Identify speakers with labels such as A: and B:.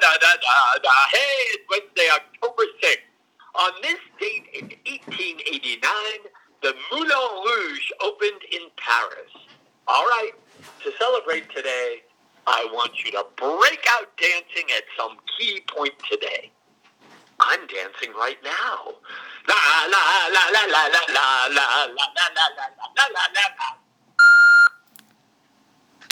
A: da, da, da, da. Hey, it's Wednesday, October 6th. On this date in 1889, the Moulin Rouge opened in Paris. All right, to celebrate today, I want you to break out dancing at some key point today. I'm dancing right now. La la la la la la la la la la la la la.